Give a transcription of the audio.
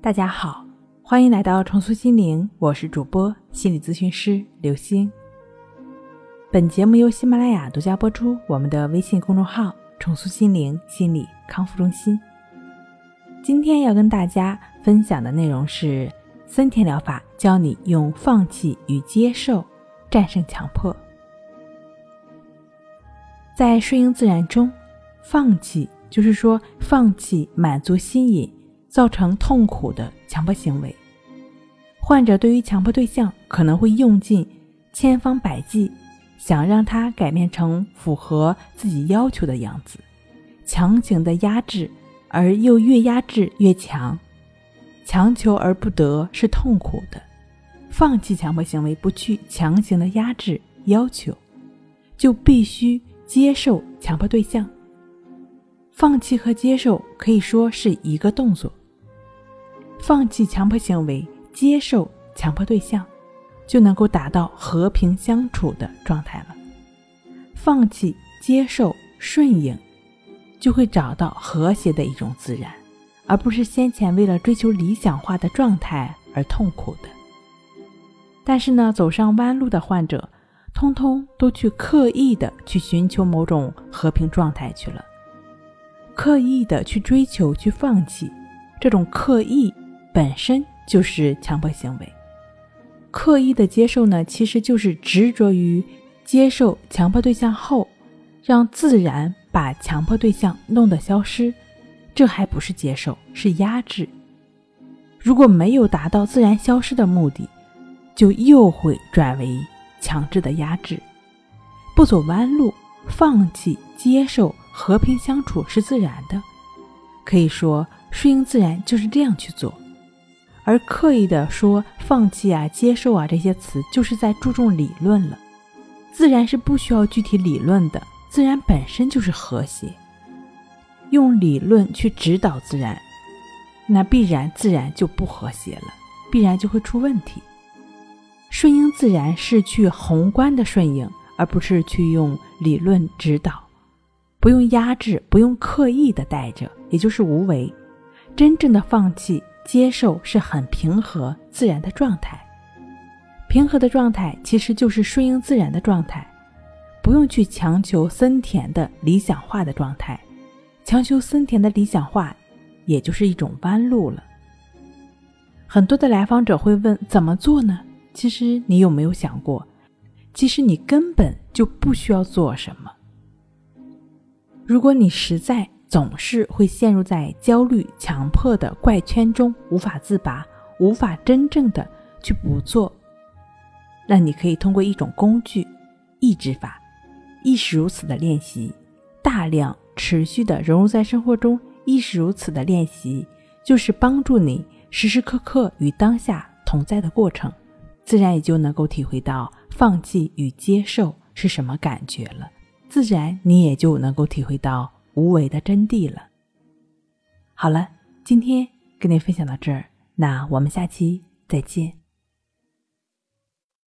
大家好，欢迎来到重塑心灵，我是主播心理咨询师刘星。本节目由喜马拉雅独家播出，我们的微信公众号“重塑心灵心理康复中心”。今天要跟大家分享的内容是森田疗法，教你用放弃与接受战胜强迫。在顺应自然中，放弃就是说放弃满足心瘾。造成痛苦的强迫行为，患者对于强迫对象可能会用尽千方百计，想让他改变成符合自己要求的样子，强行的压制，而又越压制越强，强求而不得是痛苦的。放弃强迫行为，不去强行的压制要求，就必须接受强迫对象。放弃和接受可以说是一个动作。放弃强迫行为，接受强迫对象，就能够达到和平相处的状态了。放弃、接受、顺应，就会找到和谐的一种自然，而不是先前为了追求理想化的状态而痛苦的。但是呢，走上弯路的患者，通通都去刻意的去寻求某种和平状态去了，刻意的去追求、去放弃，这种刻意。本身就是强迫行为，刻意的接受呢，其实就是执着于接受强迫对象后，让自然把强迫对象弄得消失，这还不是接受，是压制。如果没有达到自然消失的目的，就又会转为强制的压制。不走弯路，放弃、接受、和平相处是自然的，可以说顺应自然就是这样去做。而刻意的说放弃啊、接受啊这些词，就是在注重理论了。自然是不需要具体理论的，自然本身就是和谐。用理论去指导自然，那必然自然就不和谐了，必然就会出问题。顺应自然是去宏观的顺应，而不是去用理论指导，不用压制，不用刻意的带着，也就是无为。真正的放弃。接受是很平和自然的状态，平和的状态其实就是顺应自然的状态，不用去强求森田的理想化的状态，强求森田的理想化，也就是一种弯路了。很多的来访者会问怎么做呢？其实你有没有想过，其实你根本就不需要做什么。如果你实在。总是会陷入在焦虑、强迫的怪圈中无法自拔，无法真正的去不做。那你可以通过一种工具——抑制法，亦是如此的练习，大量持续的融入在生活中，亦是如此的练习，就是帮助你时时刻刻与当下同在的过程，自然也就能够体会到放弃与接受是什么感觉了，自然你也就能够体会到。无为的真谛了。好了，今天跟您分享到这儿，那我们下期再见。